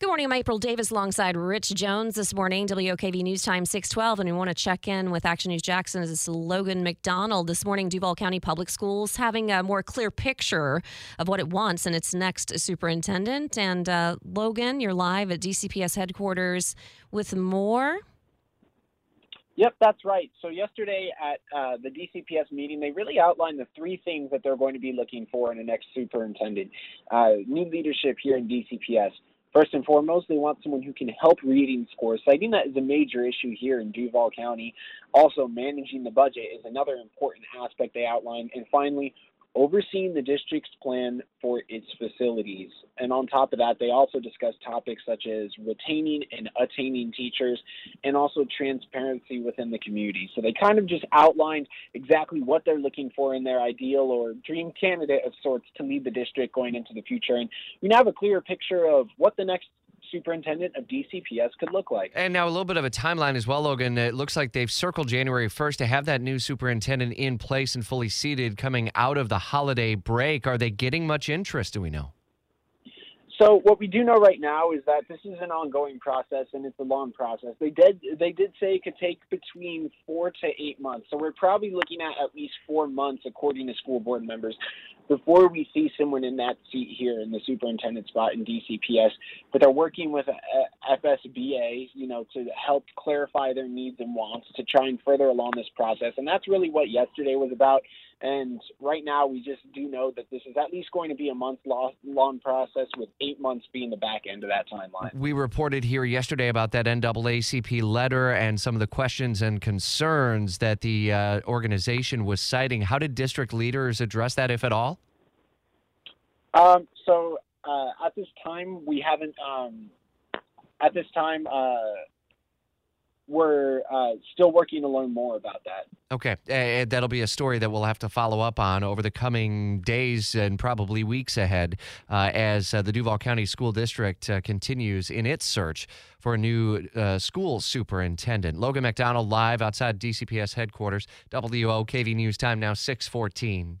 Good morning. I'm April Davis alongside Rich Jones this morning, WOKV News Time 612. And we want to check in with Action News Jackson. This is Logan MacDonald. This morning, Duval County Public Schools having a more clear picture of what it wants in its next superintendent. And uh, Logan, you're live at DCPS headquarters with more. Yep, that's right. So yesterday at uh, the DCPS meeting, they really outlined the three things that they're going to be looking for in the next superintendent. Uh, new leadership here in DCPS. First and foremost, they want someone who can help reading scores, citing that is a major issue here in Duval County. Also, managing the budget is another important aspect they outlined. And finally, overseeing the district's plan for its facilities. And on top of that, they also discussed topics such as retaining and attaining teachers and also transparency within the community. So they kind of just outlined exactly what they're looking for in their ideal or dream candidate of sorts to lead the district going into the future. And we now have a clearer picture of what the next superintendent of DCPS could look like. And now a little bit of a timeline as well, Logan. It looks like they've circled January 1st to have that new superintendent in place and fully seated coming out of the holiday break. Are they getting much interest, do we know? So what we do know right now is that this is an ongoing process and it's a long process. They did they did say it could take between four to eight months. So we're probably looking at at least four months, according to school board members, before we see someone in that seat here in the superintendent spot in DCPS. But they're working with FSBA, you know, to help clarify their needs and wants to try and further along this process. And that's really what yesterday was about. And right now, we just do know that this is at least going to be a month long process, with eight months being the back end of that timeline. We reported here yesterday about that NAACP letter and some of the questions and concerns that the uh, organization was citing. How did district leaders address that, if at all? Um, so uh, at this time, we haven't. Um, at this time, uh, we're uh, still working to learn more about that. Okay, that'll be a story that we'll have to follow up on over the coming days and probably weeks ahead uh, as uh, the Duval County School District uh, continues in its search for a new uh, school superintendent. Logan MacDonald live outside DCPS headquarters. WOKV News Time now 614.